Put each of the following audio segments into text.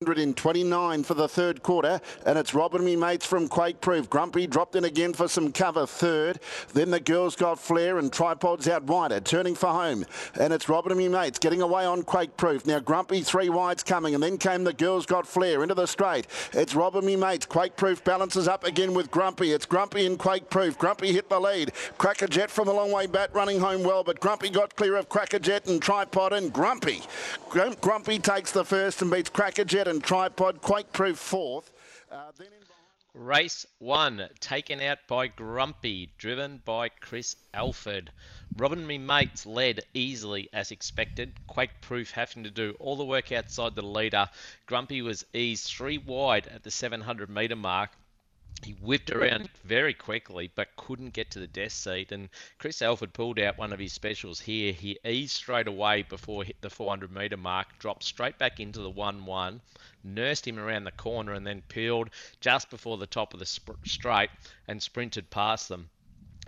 129 for the third quarter, and it's Robin me mates from Quake Proof. Grumpy dropped in again for some cover third. Then the girls got flair and tripods out wider, turning for home. And it's Robin me mates getting away on Quake Proof. Now Grumpy three wides coming, and then came the girls got flair into the straight. It's Robin me mates. Quake Proof balances up again with Grumpy. It's Grumpy and Quake Proof. Grumpy hit the lead. Cracker Jet from a long way back running home well, but Grumpy got clear of Cracker Jet and Tripod and Grumpy. Grumpy takes the first and beats Cracker Jet and Tripod. Quake Proof fourth. Uh, then Race one, taken out by Grumpy, driven by Chris Alford. Robin Me Mates led easily as expected. Quake Proof having to do all the work outside the leader. Grumpy was eased three wide at the 700 metre mark he whipped around very quickly but couldn't get to the death seat and chris alford pulled out one of his specials here. He eased straight away before hit the 400 metre mark dropped straight back into the 1-1 nursed him around the corner and then peeled just before the top of the sp- straight and sprinted past them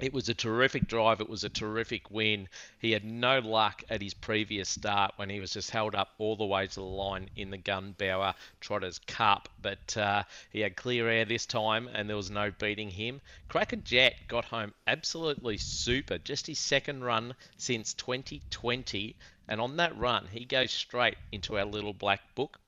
it was a terrific drive. It was a terrific win. He had no luck at his previous start when he was just held up all the way to the line in the Gunbower Trotters Cup. But uh, he had clear air this time and there was no beating him. Cracker Jet got home absolutely super. Just his second run since 2020. And on that run, he goes straight into our little black book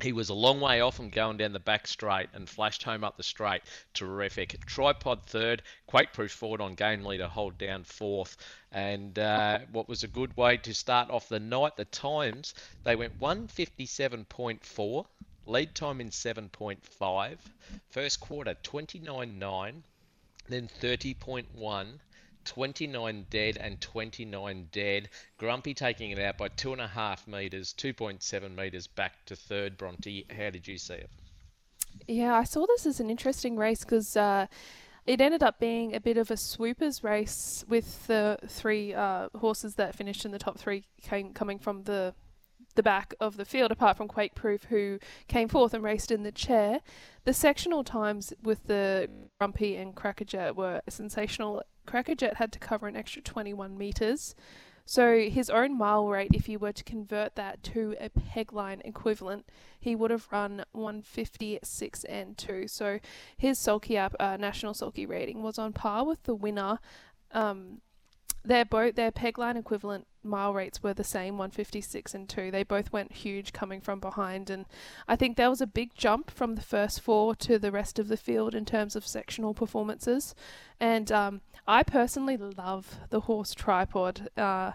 he was a long way off and going down the back straight and flashed home up the straight. Terrific. Tripod third, Quake Quakeproof forward on game leader, hold down fourth. And uh, what was a good way to start off the night, the times, they went 157.4, lead time in 7.5, first quarter 29.9, then 30.1. 29 dead and 29 dead. Grumpy taking it out by two and a half metres, 2.7 metres back to third. Bronte, how did you see it? Yeah, I saw this as an interesting race because uh, it ended up being a bit of a swoopers race with the three uh, horses that finished in the top three came, coming from the the back of the field, apart from Quake Proof, who came fourth and raced in the chair. The sectional times with the Grumpy and Crackerjet were sensational. Crackerjet had to cover an extra 21 metres. So his own mile rate, if you were to convert that to a pegline equivalent, he would have run 156 and 2. So his sulky uh, national sulky rating was on par with the winner. Um, their both their pegline equivalent mile rates were the same 156 and 2 they both went huge coming from behind and i think there was a big jump from the first four to the rest of the field in terms of sectional performances. And um, i personally love the horse tripod. Uh,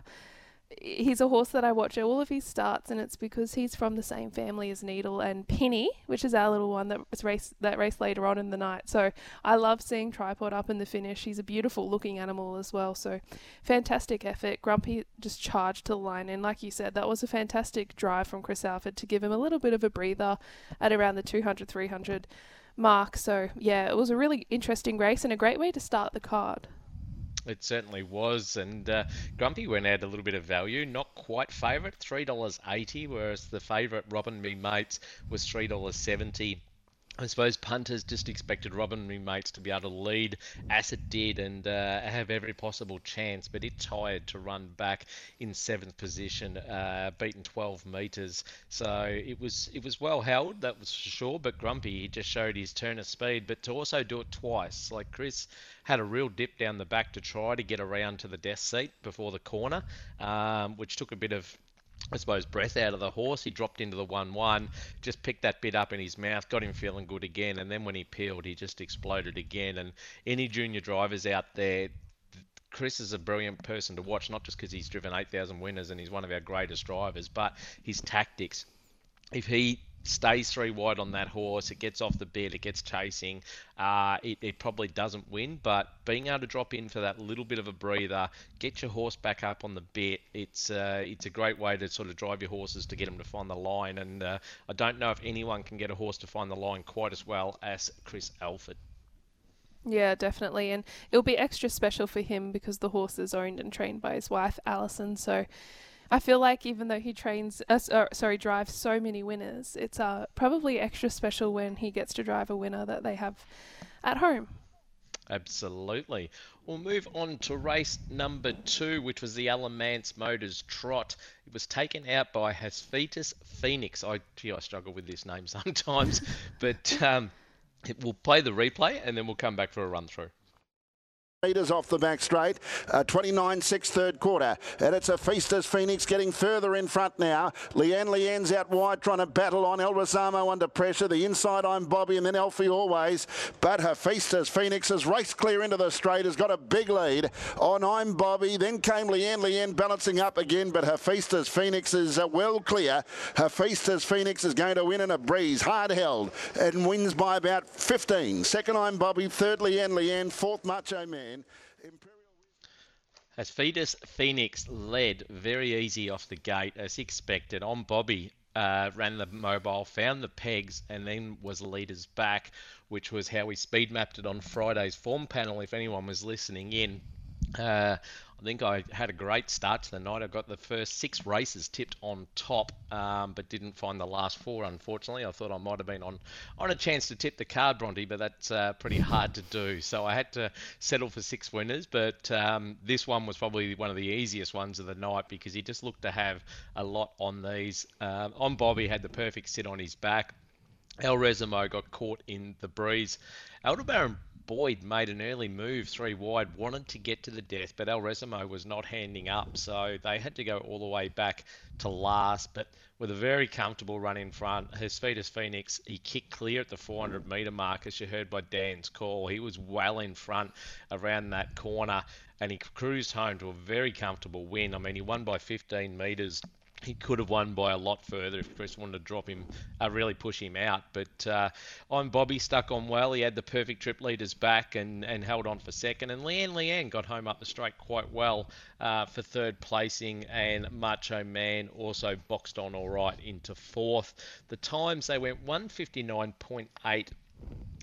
he's a horse that I watch all of his starts, and it's because he's from the same family as Needle and Penny, which is our little one that was race that race later on in the night. So I love seeing Tripod up in the finish. He's a beautiful looking animal as well. So fantastic effort. Grumpy just charged to the line, and like you said, that was a fantastic drive from Chris Alford to give him a little bit of a breather at around the 200 300 mark. So yeah, it was a really interesting race and a great way to start the card. It certainly was, and uh, Grumpy went out a little bit of value. Not quite favourite, three dollars eighty, whereas the favourite Robin Me Mates was three dollars seventy. I suppose punters just expected Robin mates to be able to lead as it did and uh, have every possible chance, but it tired to run back in seventh position, uh, beaten 12 metres. So it was it was well held, that was for sure. But Grumpy he just showed his turn of speed, but to also do it twice, like Chris had a real dip down the back to try to get around to the death seat before the corner, um, which took a bit of I suppose, breath out of the horse. He dropped into the 1 1, just picked that bit up in his mouth, got him feeling good again. And then when he peeled, he just exploded again. And any junior drivers out there, Chris is a brilliant person to watch, not just because he's driven 8,000 winners and he's one of our greatest drivers, but his tactics. If he stays three wide on that horse, it gets off the bit, it gets chasing, uh, it, it probably doesn't win. But being able to drop in for that little bit of a breather, get your horse back up on the bit, it's uh, it's a great way to sort of drive your horses to get them to find the line. And uh, I don't know if anyone can get a horse to find the line quite as well as Chris Alford. Yeah, definitely. And it'll be extra special for him because the horse is owned and trained by his wife, Alison. So I feel like even though he trains, uh, uh, sorry, drives so many winners, it's uh, probably extra special when he gets to drive a winner that they have at home. Absolutely. We'll move on to race number two, which was the Alamance Motors Trot. It was taken out by Hephaestus Phoenix. I, gee, I struggle with this name sometimes, but um, we'll play the replay and then we'll come back for a run through metres off the back straight. Uh, 29 6 third quarter. And it's Hephaestus Phoenix getting further in front now. Leanne Leanne's out wide trying to battle on. El Rosamo under pressure. The inside I'm Bobby and then Elfie always. But Hephaestus Phoenix has raced clear into the straight. Has got a big lead on I'm Bobby. Then came Leanne Leanne balancing up again. But Hephaestus Phoenix is uh, well clear. Hephaestus Phoenix is going to win in a breeze. Hard held and wins by about 15. Second I'm Bobby. Third Leanne Leanne. Fourth Macho Man man. Hephaestus Phoenix led very easy off the gate as expected on Bobby. Uh, ran the mobile, found the pegs, and then was leader's back, which was how we speed mapped it on Friday's form panel. If anyone was listening in, uh, I think I had a great start to the night. I got the first six races tipped on top, um, but didn't find the last four. Unfortunately, I thought I might have been on on a chance to tip the card, Bronte, but that's uh, pretty hard to do. So I had to settle for six winners. But um, this one was probably one of the easiest ones of the night because he just looked to have a lot on these. Um, on Bobby had the perfect sit on his back. El Resimo got caught in the breeze. Aldebaran Boyd made an early move three wide, wanted to get to the death, but El Resimo was not handing up, so they had to go all the way back to last. But with a very comfortable run in front, Hephaestus Phoenix, he kicked clear at the 400 metre mark, as you heard by Dan's call. He was well in front around that corner, and he cruised home to a very comfortable win. I mean, he won by 15 metres he could have won by a lot further if Chris wanted to drop him, uh, really push him out. But uh, on Bobby stuck on well. He had the perfect trip leaders back and, and held on for second. And Leanne Leanne got home up the straight quite well uh, for third placing. And Macho Man also boxed on all right into fourth. The times they went 159.8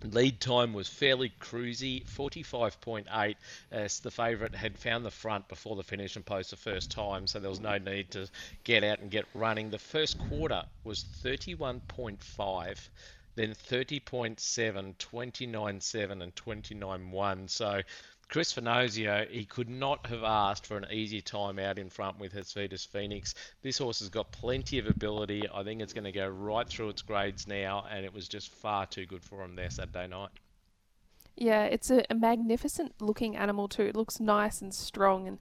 Lead time was fairly cruisy, 45.8, as the favourite had found the front before the finish and post the first time, so there was no need to get out and get running. The first quarter was 31.5, then 30.7, 29.7, and 29.1. So Chris Finozio, he could not have asked for an easier time out in front with Hephaestus Phoenix. This horse has got plenty of ability. I think it's going to go right through its grades now, and it was just far too good for him there Saturday night. Yeah, it's a, a magnificent looking animal too. It looks nice and strong and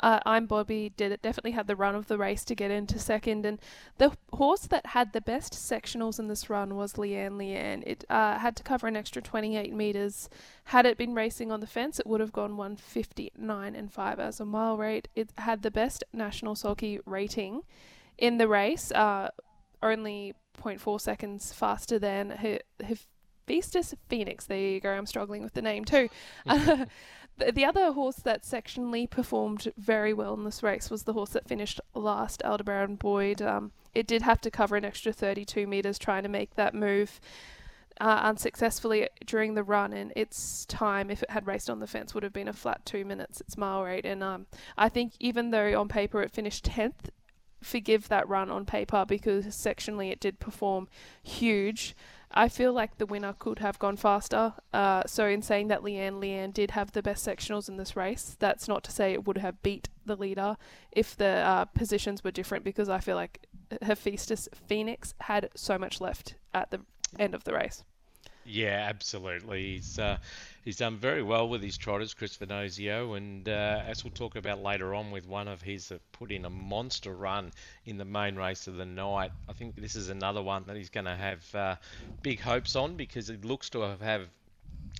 uh, I'm Bobby did it definitely had the run of the race to get into second, and the horse that had the best sectionals in this run was Leanne Leanne. It uh, had to cover an extra 28 meters. Had it been racing on the fence, it would have gone 159 and 5 as a mile rate. It had the best national sulky rating in the race, uh, only 0.4 seconds faster than her, her Festus Phoenix. There you go. I'm struggling with the name too. The, the other horse that sectionally performed very well in this race was the horse that finished last, Aldebaran Boyd. Um, it did have to cover an extra 32 metres trying to make that move. Uh, unsuccessfully during the run, and its time, if it had raced on the fence, would have been a flat two minutes. Its mile rate, and um, I think even though on paper it finished tenth, forgive that run on paper because sectionally it did perform huge. I feel like the winner could have gone faster. Uh, so in saying that Leanne Leanne did have the best sectionals in this race, that's not to say it would have beat the leader if the uh, positions were different because I feel like Hephaestus Phoenix had so much left at the end of the race. Yeah, absolutely. He's uh, he's done very well with his trotters, Chris Finozio, and uh, as we'll talk about later on with one of his that put in a monster run in the main race of the night. I think this is another one that he's going to have uh, big hopes on because it looks to have, have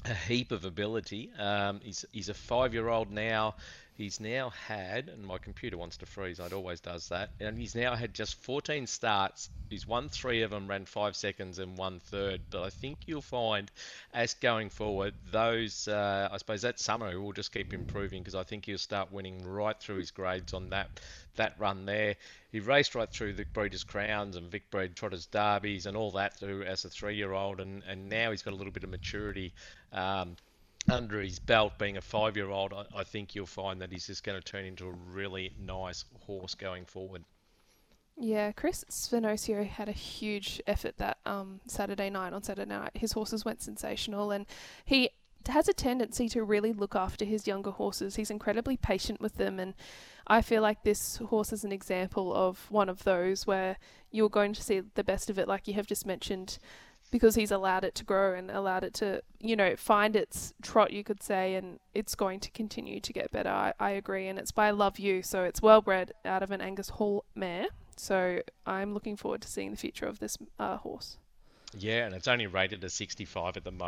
a heap of ability. Um, he's, he's a five year old now. He's now had, and my computer wants to freeze, it always does that, and he's now had just 14 starts. He's won three of them, ran five seconds, and one third. But I think you'll find, as going forward, those, uh, I suppose that summer will just keep improving because I think he'll start winning right through his grades on that that run there. He raced right through the Breeders' Crowns and Vic Bred Trotters Derbies and all that through as a three year old, and, and now he's got a little bit of maturity. Um, under his belt, being a five year old, I, I think you'll find that he's just going to turn into a really nice horse going forward. Yeah, Chris Svenosio had a huge effort that um, Saturday night. On Saturday night, his horses went sensational, and he has a tendency to really look after his younger horses. He's incredibly patient with them, and I feel like this horse is an example of one of those where you're going to see the best of it, like you have just mentioned because he's allowed it to grow and allowed it to, you know, find its trot, you could say, and it's going to continue to get better. I, I agree. And it's by Love You, so it's well bred out of an Angus Hall mare. So I'm looking forward to seeing the future of this uh, horse. Yeah, and it's only rated a 65 at the moment.